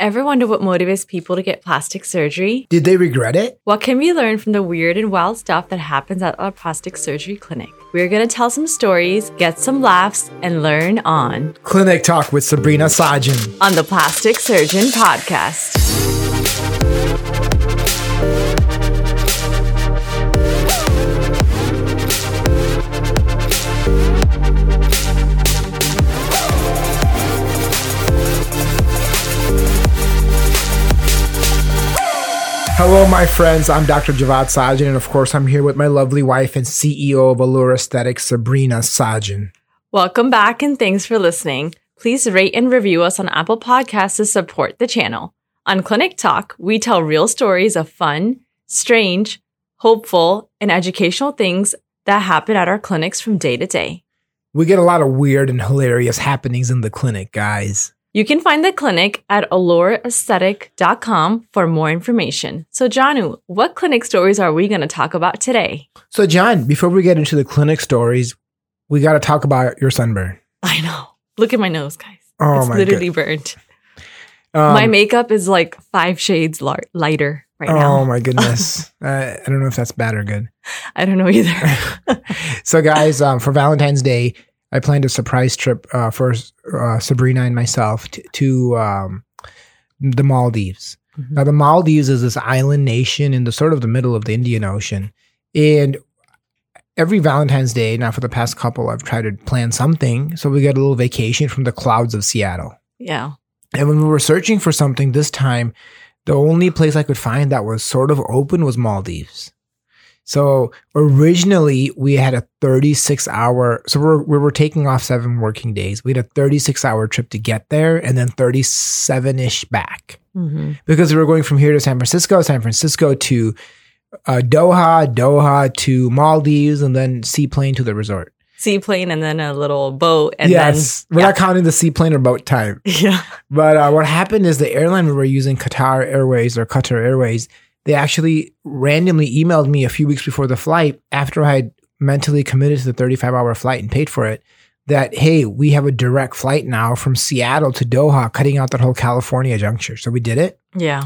Ever wonder what motivates people to get plastic surgery? Did they regret it? What can we learn from the weird and wild stuff that happens at our plastic surgery clinic? We're going to tell some stories, get some laughs, and learn on Clinic Talk with Sabrina Sajan. on the Plastic Surgeon Podcast. Hello, my friends. I'm Dr. Javad Sajan, and of course, I'm here with my lovely wife and CEO of Allure Aesthetics, Sabrina Sajan. Welcome back and thanks for listening. Please rate and review us on Apple Podcasts to support the channel. On Clinic Talk, we tell real stories of fun, strange, hopeful, and educational things that happen at our clinics from day to day. We get a lot of weird and hilarious happenings in the clinic, guys. You can find the clinic at allureesthetic.com for more information. So, Janu, what clinic stories are we going to talk about today? So, John, before we get into the clinic stories, we got to talk about your sunburn. I know. Look at my nose, guys. Oh, it's my literally burnt. Um, my makeup is like five shades lar- lighter right Oh, now. Oh, my goodness. uh, I don't know if that's bad or good. I don't know either. So, guys, um, for Valentine's Day, I planned a surprise trip uh, for uh, Sabrina and myself to, to um, the Maldives. Mhm. Now, the Maldives is this island nation in the sort of the middle of the Indian Ocean, and every Valentine's Day, now for the past couple, I've tried to plan something so we get a little vacation from the clouds of Seattle. yeah. And when we were searching for something this time, the only place I could find that was sort of open was Maldives. So originally we had a 36 hour, so we're, we were taking off seven working days. We had a 36 hour trip to get there and then 37 ish back hmm because we were going from here to San Francisco, San Francisco to uh, Doha, Doha to Maldives, and then seaplane to the resort. Seaplane and then a little boat. And yes, then, we're not counting the seaplane or boat time. yeah. But uh, what happened is the airline we were using, Qatar Airways or Qatar Airways, they actually randomly emailed me a few weeks before the flight after I had mentally committed to the 35 hour flight and paid for it. That, hey, we have a direct flight now from Seattle to Doha, cutting out that whole California juncture. So we did it Yeah.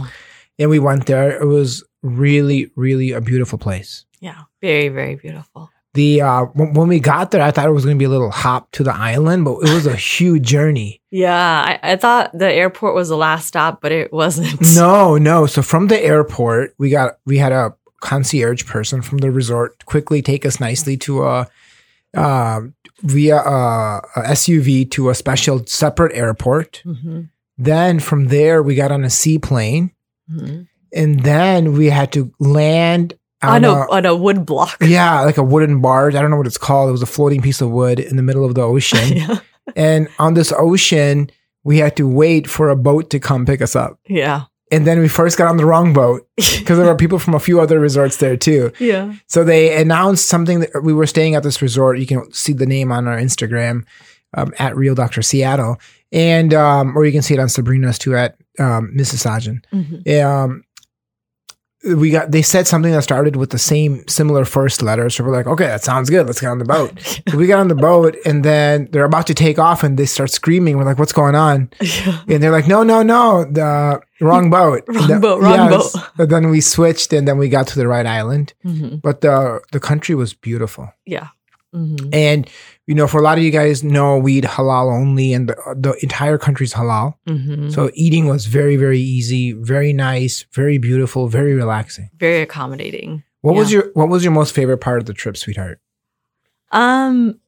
and we went there. It was really, really a beautiful place. Yeah. Very, very beautiful. The uh, when, when we got there, I thought it was going to be a little hop to the island, but it was a huge journey. Yeah. I, I thought the airport was the last stop, but it wasn't. No, no. So from the airport, we got we had a concierge person from the resort quickly take us nicely to a uh, via a, a SUV to a special separate airport. hmm Then from there, we got on a seaplane, hmm and then we had to land On, on, a, a, on a wood block. yeah, like a wooden barge. I don't know what it's called. It was a floating piece of wood in the middle of the ocean, yeah. and on this ocean, we had to wait for a boat to come pick us up. Yeah. And then we first got on the wrong boat because there were people from a few other resorts there too. yeah. So they announced something that we were staying at this resort. You can see the name on our Instagram um, at Real Doctor Seattle, and um, or you can see it on Sabrina's too at um, Mrs. Sajan. hmm Um, we got they said something that started with the same similar first letter. So we're like, okay, that sounds good. Let's get on the boat. so we got on the boat, and then they're about to take off, and they start screaming. We're like, what's going on? yeah. And they're like, no, no, no, the wrong boat. Wrong The- boat, wrong boat. But then we switched and then we got to the right island. hmm But the the country was beautiful. Yeah. hmm And you know, for a lot of you guys know we eat halal only and the, the entire country's halal. hmm So eating was very, very easy, very nice, very beautiful, very relaxing. Very accommodating. What was your what was your most favorite part of the trip, sweetheart? Um,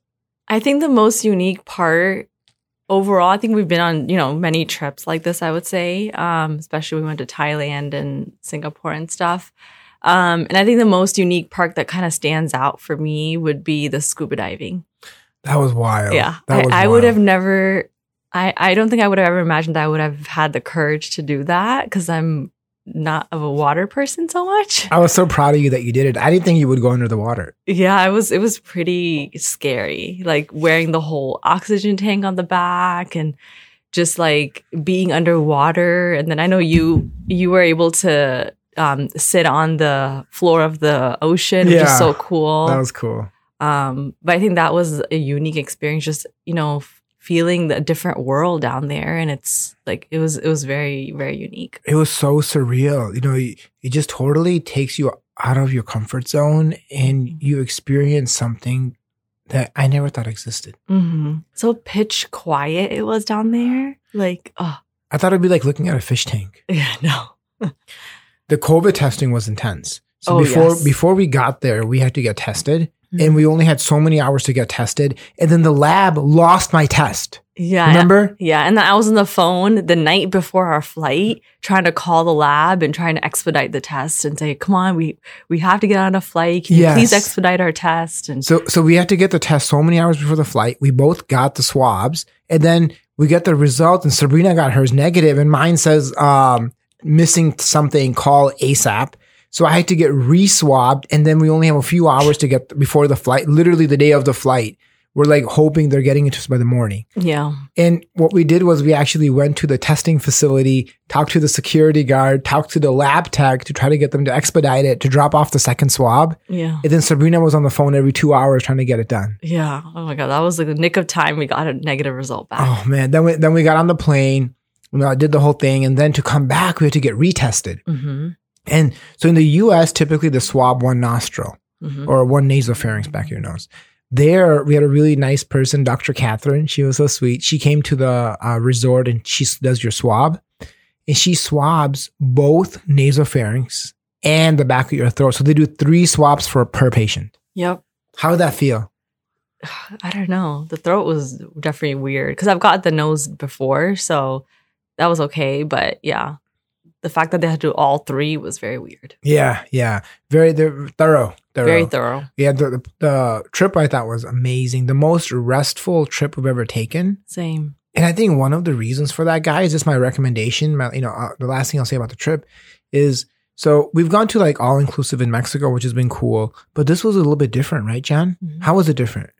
I think the most unique part overall, I think we've been on, you know, many trips like this, I would say. Um, especially we went to Thailand and Singapore and stuff. Um, and I think the most unique part that kind of stands out for me would be the scuba diving. That was wild. Yeah. That was I, I would have never I, I don't think I would have ever imagined I would have had the courage to do that because I'm not of a water person so much. I was so proud of you that you did it. I didn't think you would go under the water. Yeah, it was it was pretty scary. Like wearing the whole oxygen tank on the back and just like being underwater and then I know you you were able to um sit on the floor of the ocean, which Yeah, is so cool. That was cool. Um but I think that was a unique experience just, you know, feeling the different world down there, and it's like it was it was very very unique. It was so surreal. You know, it, it just totally takes you out of your comfort zone and you experience something that I never thought existed. mm-hmm. So pitch quiet it was down there. Like oh I thought it'd be like looking at a fish tank. yeah no The COVID testing was intense. So Oh, before yes. before we got there, we had to get tested, and we only had so many hours to get tested. And then the lab lost my test. yeah Remember? Yeah, and then I was on the phone the night before our flight trying to call the lab and trying to expedite the test and say, "Come on, we we have to get on a flight. Can you please expedite our test?" And So so we had to get the test so many hours before the flight. We both got the swabs, and then we get the result, and Sabrina got hers negative, and mine says um, missing something. Call ASAP. So I had to get re-swabbed, and then we only have a few hours to get before the flight. Literally the day of the flight, we're like hoping they're getting it to us by the morning. yeah, And what we did was we actually went to the testing facility, talked to the security guard, talked to the lab tech to try to get them to expedite it to drop off the second swab. yeah, And then Sabrina was on the phone every two hours trying to get it done. yeah. Oh my god, that was like the nick of time. We got a negative result back. Oh man! Then we then we got on the plane. You know, I did the whole thing, and then to come back, we had to get retested. hmm And so in the U.S., typically the swab one nostril hmm or one nasopharynx back of your nose. There, we had a really nice person, Dr. Catherine. She was so sweet. She came to the uh, resort and she does your swab, and she swabs both nasopharynx and the back of your throat. So they do three swabs for per patient. Yep. How would that feel? I don't know. The throat was definitely weird because I've got the nose before, so that was okay. But yeah, the fact that they had to do all three was very weird. Yeah, yeah, very they're thorough, thorough. Very thorough. Yeah, the, the the trip I thought was amazing. The most restful trip we've ever taken. Same. And I think one of the reasons for that, guys, is just my recommendation. My, you know, uh, the last thing I'll say about the trip is so we've gone to like all inclusive in Mexico, which has been cool. But this was a little bit different, right, John? Mhm. How was it different?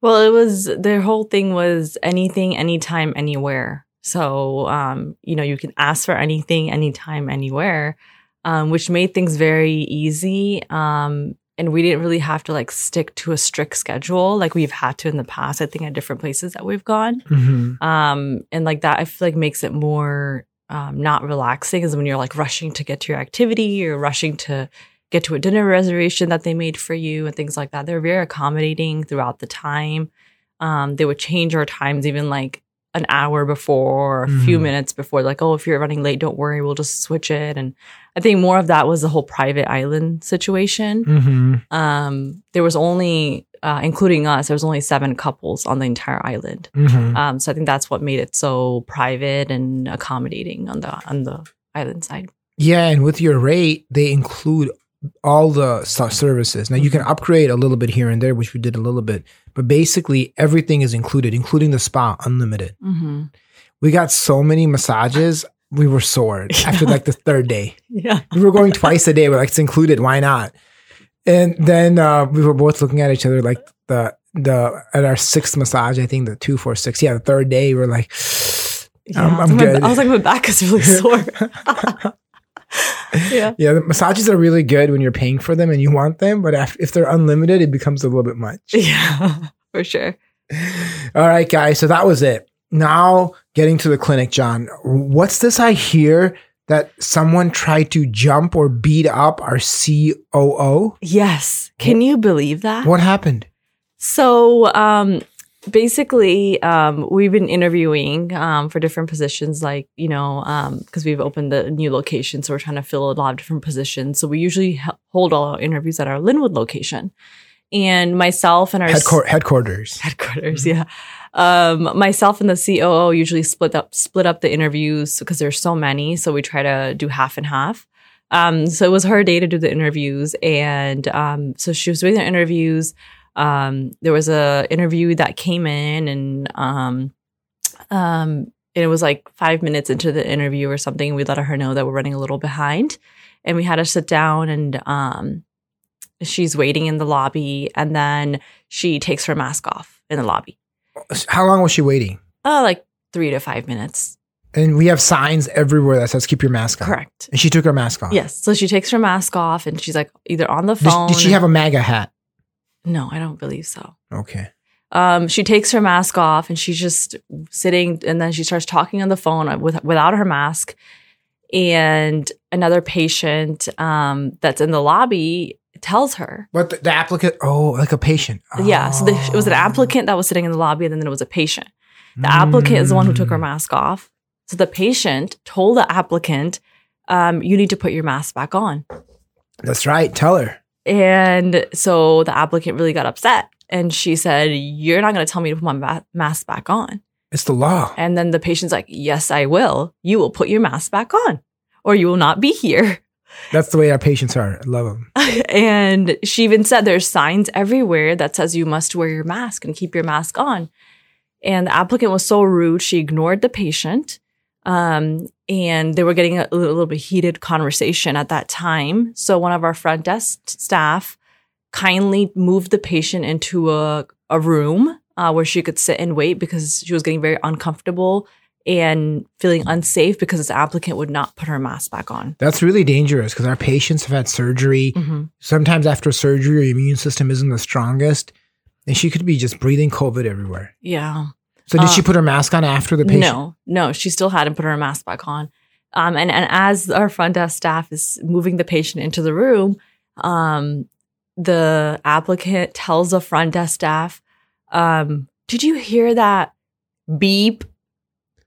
Well, it was their whole thing was anything, anytime, anywhere. So, um, you know, you can ask for anything, anytime, anywhere, um, which made things very easy. Um, and we didn't really have to like stick to a strict schedule like we've had to in the past. I think at different places that we've gone. Mm-hmm. Um, and like that, I feel like makes it more um, not relaxing is when you're like rushing to get to your activity, you're rushing to get to a dinner reservation that they made for you and things like that. They're very accommodating throughout the time. Um, they would change our times even like an hour before or a few Mhm. minutes before, like, oh, if you're running late, don't worry, we'll just switch it. And I think more of that was the whole private island situation. Mm-hmm. Um, there was only, uh, including us, there was only seven couples on the entire island. Mm-hmm. Um, so I think that's what made it so private and accommodating on the on the island side. Yeah, and with your rate, they include all the services. Now you can upgrade a little bit here and there, which we did a little bit, but basically everything is included, including the spa, unlimited. Mm-hmm. We got so many massages, we were sore after like the third day. Yeah, We were going twice a day. We're like, it's included. Why not? And then uh, we were both looking at each other like the the at our sixth massage, I think the two, four, six. Yeah, the third day, we are like, yeah. I'm, I'm my- good. I was like, my back is really sore. yeah, yeah, the massages are really good when you're paying for them and you want them, but if, if they're unlimited, it becomes a little bit much. yeah, for sure. All right, guys. So that was it. Now getting to the clinic, John. What's this I hear that someone tried to jump or beat up our COO? Yes, can you believe that? What happened? So, um, basically, um, we've been interviewing um, for different positions, like, you know, because we've opened the new location. So, we're trying to fill a lot of different positions. So, we usually hold all our interviews at our Lynnwood location. And myself and our Headquar- headquarters. headquarters, yeah. Um, myself and the COO usually split up split up the interviews because there's so many, so we try to do half and half. Um, so it was her day to do the interviews, and um, so she was doing the interviews. Um, there was a interview that came in, and um, um, and it was like five minutes into the interview or something. We let her know that we're running a little behind, and we had to sit down and um, she's waiting in the lobby, and then she takes her mask off in the lobby. How long was she waiting? Oh, like three to five minutes. And we have signs everywhere that says keep your mask on. Correct. And she took her mask off. Yes. So she takes her mask off and she's like either on the Did, phone. did she have a MAGA hat? No, I don't believe so. Okay. Um, she takes her mask off and she's just sitting, and then she starts talking on the phone with, without her mask. And another patient um, that's in the lobby tells her. But the, the applicant, oh, like a patient. Yeah. So the, it was an Oh. applicant that was sitting in the lobby, and then there was a patient. The applicant is the one who took her Mm. mask off. So the patient told the applicant, um, "You need to put your mask back on." That's right. Tell her. And so the applicant really got upset, and she said, "You're not going to tell me to put my ma- mask back on." It's the law. And then the patient's like, "Yes, I will. You will put your mask back on, or you will not be here." That's the way our patients are. I love them. and she even said there's signs everywhere that says you must wear your mask and keep your mask on. And the applicant was so rude, she ignored the patient. Um, and they were getting a, little, little bit heated conversation at that time. So one of our front desk staff kindly moved the patient into a, a room uh, where she could sit and wait because she was getting very uncomfortable and feeling unsafe because this applicant would not put her mask back on. That's really dangerous because our patients have had surgery. hmm Sometimes after surgery, your immune system isn't the strongest, and she could be just breathing COVID everywhere. Yeah. So did Uh, she put her mask on after the patient? No, no, she still hadn't put her mask back on. Um, and, and as our front desk staff is moving the patient into the room, um, the applicant tells the front desk staff, um, Did you hear that beep?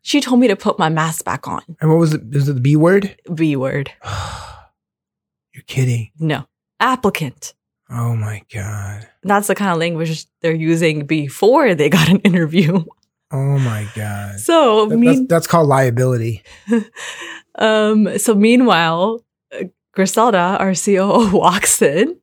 She told me to put my mask back on. And what was it? Was it the B word? B word. You're kidding. No. Applicant. Oh my God. That's the kind of language they're using before they got an interview. Oh my God. So, That- mean, that's, that's called liability. Um, so meanwhile, uh, Griselda, our COO, walks in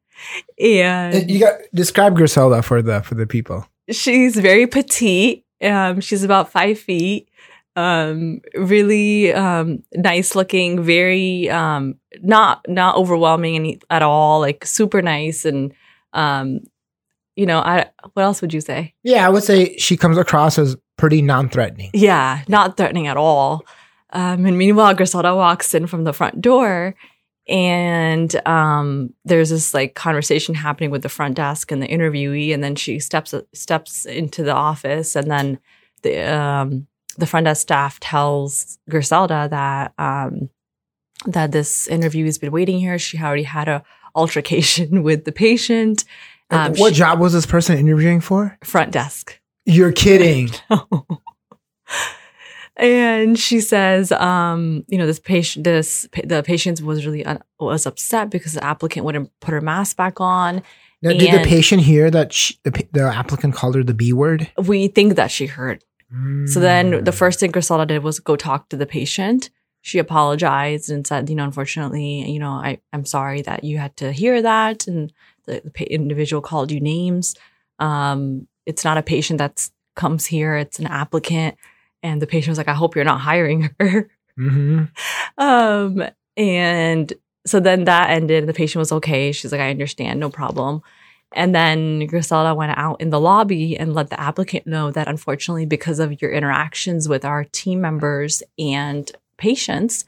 and You got describe Griselda for the for the people. she's very petite. Um, she's about five feet. Um, really um, nice looking, very um, not not overwhelming any, at all. Like super nice and um, you know, I what else would you say? Yeah, I would say she comes across as pretty non-threatening. Yeah, not threatening at all. Um, and meanwhile, Griselda walks in from the front door, and um, there's this like conversation happening with the front desk and the interviewee, and then she steps steps into the office, and then the um, the front desk staff tells Griselda that um, that this interview has been waiting here. She already had a altercation with the patient. Um, what she- job was this person interviewing for? front desk. You're kidding. and she says, um, you know, this patient, this the patient was really un- was upset because the applicant wouldn't put her mask back on. Now, did the patient hear that she, the, the applicant called her the B word? We think that she heard. So then the Mm. first thing Griselda did was go talk to the patient. She apologized and said, you know, unfortunately, you know, I, I'm sorry that you had to hear that. And the, the pa- individual called you names. Um, it's not a patient that's comes here. It's an applicant. And the patient was like, I hope you're not hiring her. Mhm. Um, and so then that ended. The patient was okay. She's like, I understand, no problem. And then Griselda went out in the lobby and let the applicant know that unfortunately, because of your interactions with our team members and patients,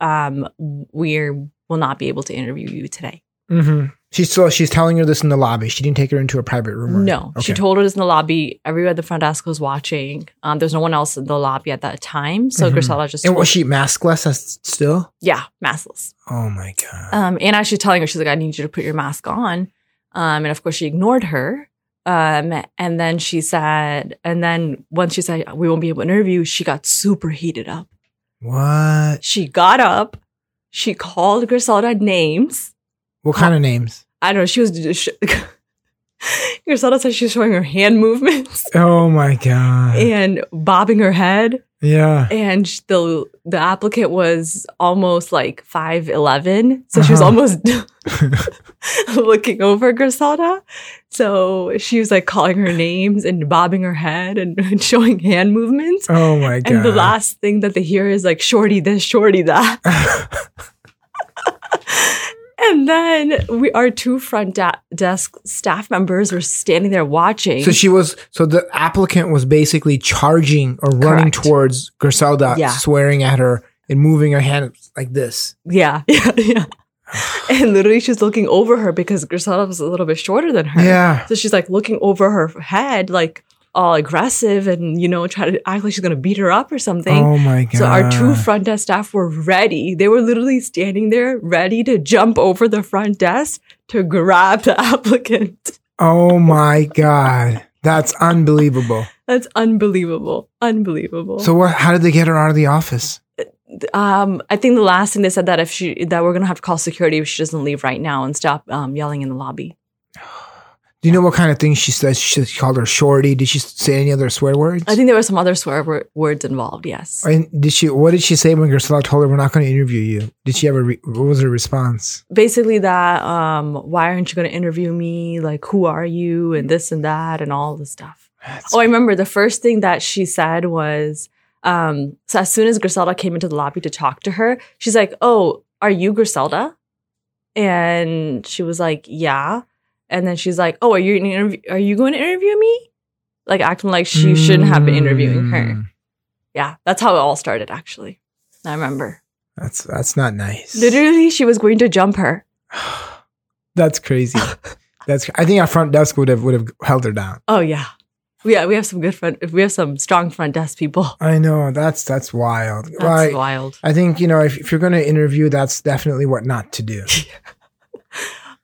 um, we will not be able to interview you today. Mhm. She's so she's telling her this in the lobby. She didn't take her into a private room. or- No, she told her this in the lobby. Everyone at the front desk was watching. Um, there's no one else in the lobby at that time. So Mhm. Griselda just And was she maskless as still? yeah, maskless. Oh my god. Um, and she's telling her, she's like, I need you to put your mask on. Um, and of course, she ignored her. Um, and then she said, and then once she said, we won't be able to interview, she got super heated up. what? She got up, she called Griselda names. What kind of names? I don't know, she was, sh- Griselda said she was showing her hand movements Oh my god. and bobbing her head. yeah. And the the applicant was almost like five eleven, so she was Uh-huh. almost looking over Griselda. So she was like calling her names and bobbing her head and, and showing hand movements. oh my god. And the last thing that they hear is like shorty this, shorty that. And then we our two front da- desk staff members were standing there watching. so she was. So the applicant was basically charging or running Correct. towards Griselda, Yeah. swearing at her and moving her hand like this. yeah, yeah, yeah. And literally she's looking over her because Griselda was a little bit shorter than her. Yeah. So she's like looking over her head, like, all aggressive and you know try to act like she's gonna beat her up or something. Oh my god. So our two front desk staff were ready. They were literally standing there ready to jump over the front desk to grab the applicant. Oh my god. That's unbelievable. That's unbelievable. Unbelievable. So what how did they get her out of the office? um, I think the last thing they said that if she that we're gonna have to call security if she doesn't leave right now and stop um, yelling in the lobby. Do you know what kind of things she says? She called her shorty. Did she say any other swear words? I think there were some other swear wor- words involved. Yes. And did she? What did she say when Griselda told her we're not going to interview you? Did she ever? Re- what was her response? Basically, that um, why aren't you going to interview me? Like, who are you? And this and that and all the stuff. That's- Oh, I remember the first thing that she said was, um, so as soon as Griselda came into the lobby to talk to her, she's like, "Oh, are you Griselda?" And she was like, "Yeah." And then she's like, "Oh, are you an interview? Are you going to interview me?" Like acting like she shouldn't have been interviewing her. Mm, Yeah, that's how it all started. Actually, I remember. That's that's not nice. Literally, she was going to jump her. That's crazy. That's. I think our front desk would have would have held her down. Oh yeah, yeah. We have some good front. We have some strong front desk people. I know. That's that's wild. That's Right. wild. I think you know if, if you're going to interview, that's definitely what not to do.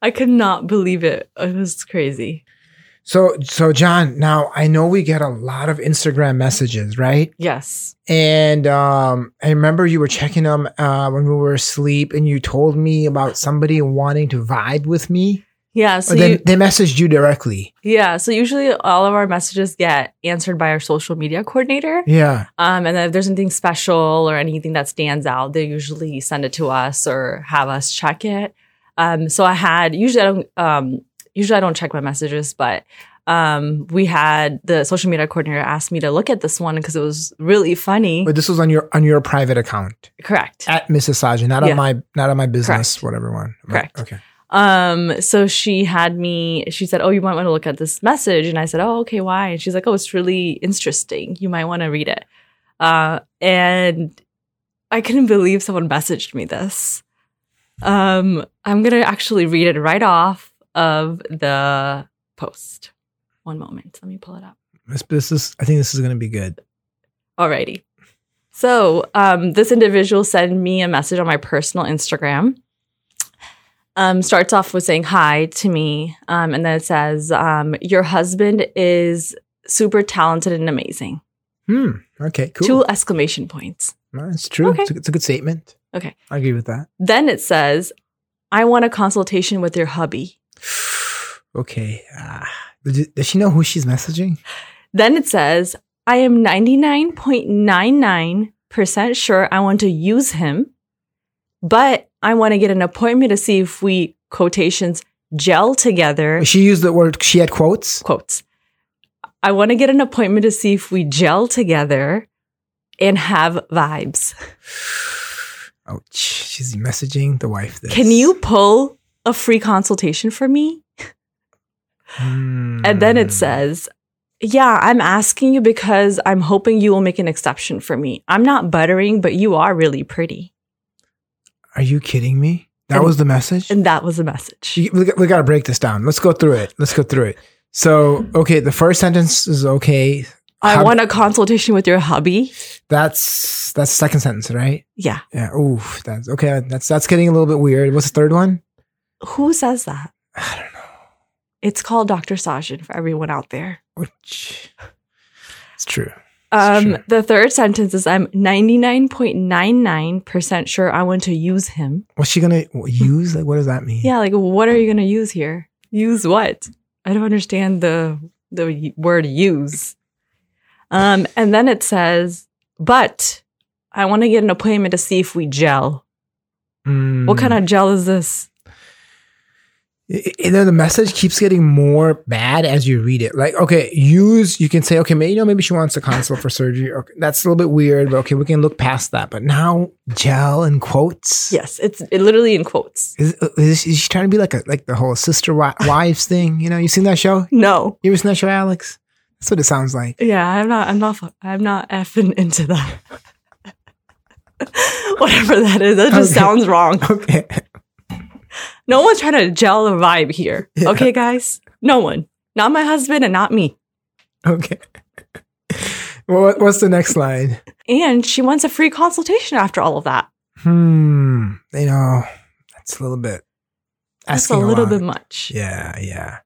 I could not believe it. It was crazy. So so John, now I know we get a lot of Instagram messages, right? Yes. And um, I remember you were checking them uh, when we were asleep, and you told me about somebody wanting to vibe with me. Yeah. So they, you, they messaged you directly. yeah. So usually all of our messages get answered by our social media coordinator. Yeah. Um, and then if there's anything special or anything that stands out, they usually send it to us or have us check it. Um, so I had usually I don't um, usually I don't check my messages, but um, we had the social media coordinator ask me to look at this one because it was really funny. But this was on your on your private account Correct. at Mrs. Sajan, not Yeah. on my not on my business, Correct. whatever one. Correct. Okay. Um, so she had me, she said, Oh, you might want to look at this message. And I said, Oh, okay, why? And she's like, Oh, it's really interesting. You might want to read it. Uh, and I couldn't believe someone messaged me this. Um, I'm gonna actually read it right off of the post. One moment. Let me pull it up. This, this is I think this is gonna be good. Alrighty. So um, this individual sent me a message on my personal Instagram. Um, starts off with saying hi to me, um, and then it says, um, "Your husband is super talented and amazing." Hmm. Okay, cool. Two exclamation points. No, it's true. Okay. It's, a, it's a good statement. Okay. I agree with that. Then it says, "I want a consultation with your hubby." Okay. Ah. Does, she know who she's messaging? Then it says, "I am ninety nine point nine nine percent sure I want to use him, but I want to get an appointment to see if we quotations gel together." She used the word. She had quotes. quotes. I want to get an appointment to see if we gel together and have vibes. Ouch. She's messaging the wife. This. Can you pull a free consultation for me? Hmm. And then it says, Yeah, I'm asking you because I'm hoping you will make an exception for me. I'm not buttering, but you are really pretty. Are you kidding me? That And- was the message. And that was the message. You- we, we got to break this down. Let's go through it. Let's go through it. So, okay, the first sentence is okay. I Hub- want a consultation with your hubby. That's that's second sentence, right? Yeah. Yeah. Ooh, that's okay. That's that's getting a little bit weird. What's the third one? Who says that? I don't know. It's called Dr. Sajan for everyone out there. Which it's true. Um, true. the third sentence is I'm 99.99% sure I want to use him. What's she gonna use? Like, what does that mean? Yeah, like what are you going to use here? Use what? I don't understand the the word use. Um, and then it says, but I want to get an appointment to see if we gel. What kind of gel is this? I- I- the message keeps getting more bad as you read it. Like, okay, use, you can say, okay, maybe, you know, maybe she wants a consult for surgery. Okay, that's a little bit weird, but okay, we can look past that. But now, gel and quotes. Yes, it's it literally in quotes. Is, is, is she trying to be like a like the whole sister wives thing? You know, you seen that show? No. You ever seen that show, Alex? That's what it sounds like. Yeah, I'm not. I'm not. I'm not effing into that. Whatever that is, that just Okay. sounds wrong. Okay. No one's trying to gel a vibe here. Yeah. Okay, guys? No one. Not my husband and not me. Okay. What, what's the next line? And she wants a free consultation after all of that. Hmm. You know, that's a little bit. That's a little lot. bit much. Yeah, yeah.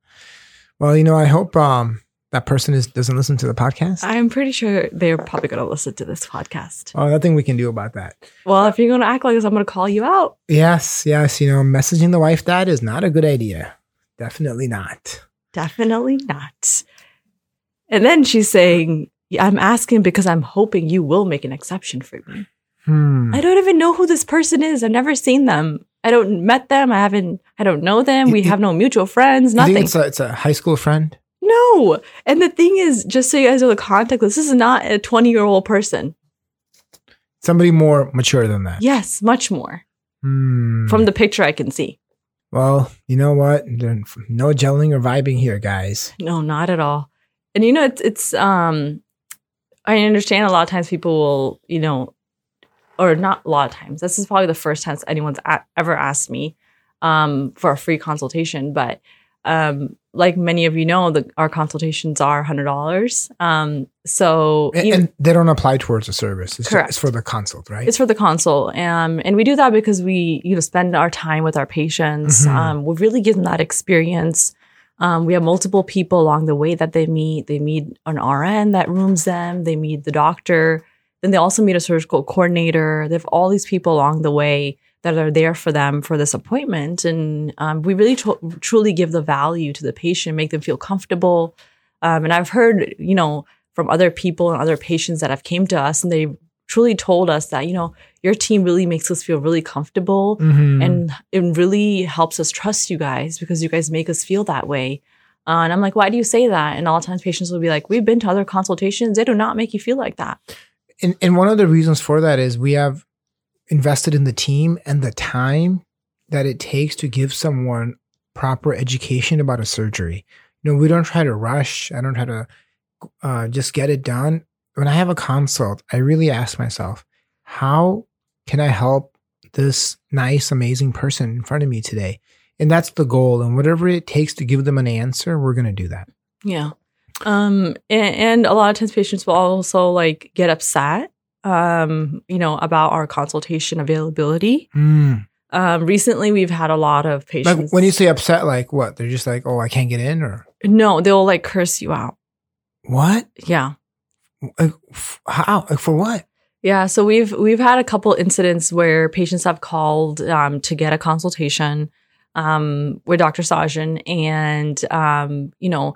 Well, you know, I hope um that person is doesn't listen to the podcast. I'm pretty sure they're probably going to listen to this podcast. oh, nothing we can do about that. Well, if you're going to act like this, I'm going to call you out. Yes, yes. You know, messaging the wife that is not a good idea. Definitely not. Definitely not. And then she's saying, I'm asking because I'm hoping you will make an exception for me. Hmm. I don't even know who this person is. I've never seen them. I don't met them. I haven't, I don't know them. You- We you- have no mutual friends, You nothing. think it's a, it's a high school friend? No. And the thing is, just so you guys know the context, this is not a 20 year old person. Somebody more mature than that. Yes, much more Hmm. from the picture I can see. well, you know what? No gelling or vibing here, guys. No, not at all. And you know, it's it's um I understand a lot of times people will, you know, or not a lot of times. This is probably the first time anyone's a- ever asked me um for a free consultation, but um like many of you know, the our consultations are $100. Um so And, even- and they don't apply towards the service. It's, Correct. it's for the consult, right? It's for the consult. Um, and we do that because we, you know, spend our time with our patients. Mhm. Um, we really give them that experience. Um, we have multiple people along the way that they meet. They meet an RN that rooms them. They meet the doctor. Then they also meet a surgical coordinator. They have all these people along the way that are there for them for this appointment. And um, we really tr- truly give the value to the patient, make them feel comfortable. Um, and I've heard, you know, from other people and other patients that have came to us and they truly told us that, you know, your team really makes us feel really comfortable Mhm. and it really helps us trust you guys because you guys make us feel that way. Uh, and I'm like, why do you say that? And a lot of times patients will be like, we've been to other consultations. They do not make you feel like that. and, and one of the reasons for that is we have invested in the team and the time that it takes to give someone proper education about a surgery. You know, we don't try to rush. I don't try to uh, just get it done. When I have a consult, I really ask myself, how can I help this nice, amazing person in front of me today? And that's the goal. And whatever it takes to give them an answer, we're going to do that. Yeah. Um, and, and a lot of times patients will also like get upset, um, you know, about our consultation availability. Mm. Um, recently we've had a lot of patients. Like when you say upset, like what? They're just like, oh, I can't get in or no, they'll like curse you out. what? Yeah. How? For what? Yeah, so we've we've had a couple incidents where patients have called um, to get a consultation um, with Dr. Sajan, and um, you know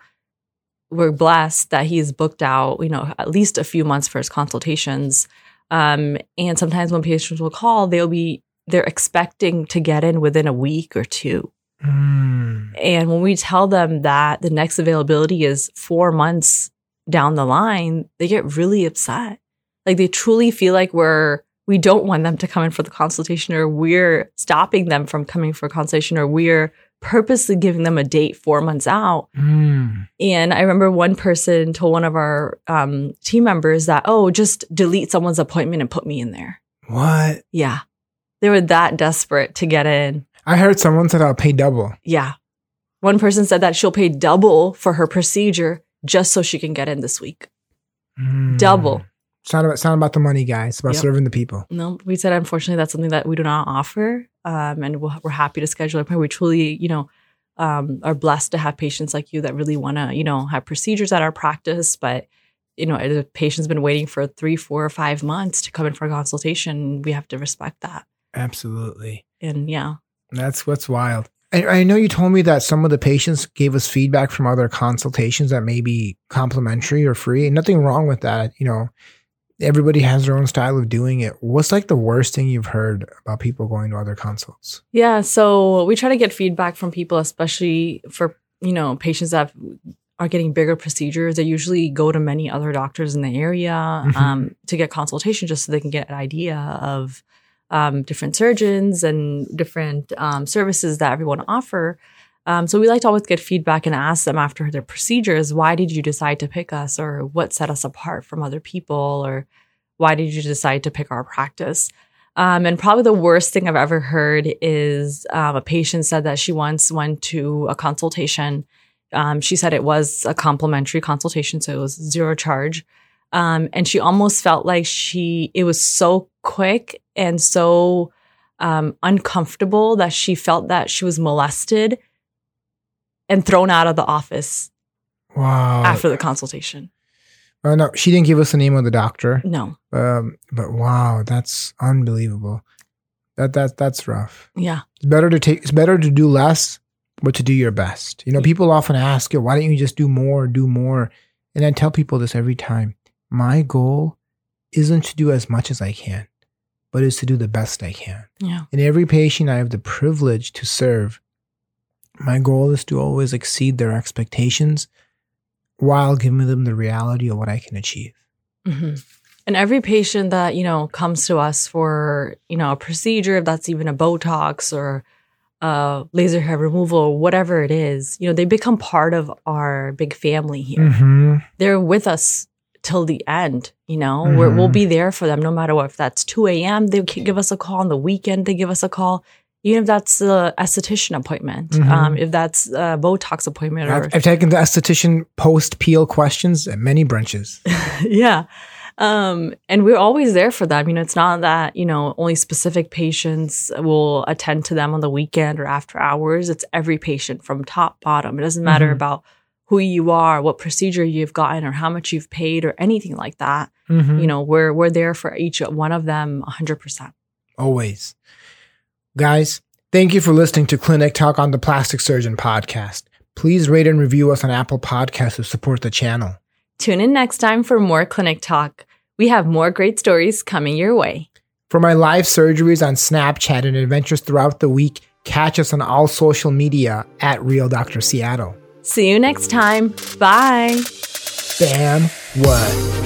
we're blessed that he's booked out you know at least a few months for his consultations. Um, and sometimes when patients will call, they'll be they're expecting to get in within a week or two. Mm. And when we tell them that the next availability is four months down the line, they get really upset. Like they truly feel like we're, we don't want them to come in for the consultation or we're stopping them from coming for a consultation or we're purposely giving them a date four months out. Mm. And I remember one person told one of our um, team members that, oh, just delete someone's appointment and put me in there. What? Yeah. They were that desperate to get in. I heard someone said I'll pay double. Yeah. One person said that she'll pay double for her procedure just so she can get in this week. Mm. Double. It's not about, it's not about the money, guys. It's about Yep. serving the people. No, we said unfortunately that's something that we do not offer, um, and we'll, we're happy to schedule it. We truly, you know, um, are blessed to have patients like you that really want to, you know, have procedures at our practice. But you know, the patient's been waiting for three, four, or five months to come in for a consultation. We have to respect that. Absolutely. And yeah, That's what's wild. I, I know you told me that some of the patients gave us feedback from other consultations that may be complimentary or free. And nothing wrong with that. You know, everybody has their own style of doing it. What's like the worst thing you've heard about people going to other consults? Yeah, so we try to get feedback from people, especially for you know patients that are getting bigger procedures. They usually go to many other doctors in the area Mhm. um, to get consultation, just so they can get an idea of um, different surgeons and different um, services that everyone offer. Um, so we like to always get feedback and ask them after their procedures, why did you decide to pick us, or what set us apart from other people, or why did you decide to pick our practice? Um, and probably the worst thing I've ever heard is um, a patient said that she once went to a consultation. Um, she said it was a complimentary consultation, so it was zero charge. Um, and she almost felt like she, it was so quick and so um, uncomfortable that she felt that she was molested and thrown out of the office Wow. after the consultation. Well, no, she didn't give us the name of the doctor. No. Um, but wow, that's unbelievable. That that that's rough. Yeah. It's better to take. It's better to do less, but to do your best. You know, people often ask, "Why don't you just do more, do more?" And I tell people this every time. My goal isn't to do as much as I can, but is to do the best I can. Yeah. And every patient I have the privilege to serve, my goal is to always exceed their expectations while giving them the reality of what I can achieve. hmm And every patient that, you know, comes to us for, you know, a procedure, if that's even a Botox or uh, laser hair removal or whatever it is, you know, they become part of our big family here. Mm-hmm. They're with us till the end, you know, We're, we'll Mhm. be there for them no matter what. If that's 2 a.m., they give us a call on the weekend, they give us a call. Even if that's the esthetician appointment, Mhm. um, if that's a Botox appointment, or I've, I've taken the esthetician post peel questions at many branches. yeah. Um, and we're always there for them. You know, it's not that, you know, only specific patients will attend to them on the weekend or after hours. It's every patient from top bottom. It doesn't matter Mhm. about who you are, what procedure you've gotten or how much you've paid or anything like that. Mhm. You know, we're we're there for each one of them 100%. Always. Guys, thank you for listening to Clinic Talk on the Plastic Surgeon podcast. Please rate and review us on Apple Podcasts to support the channel. Tune in next time for more clinic talk. We have more great stories coming your way. For my live surgeries on Snapchat and adventures throughout the week, catch us on all social media at Real Dr. Seattle. See you next time. Bye. Bam, what?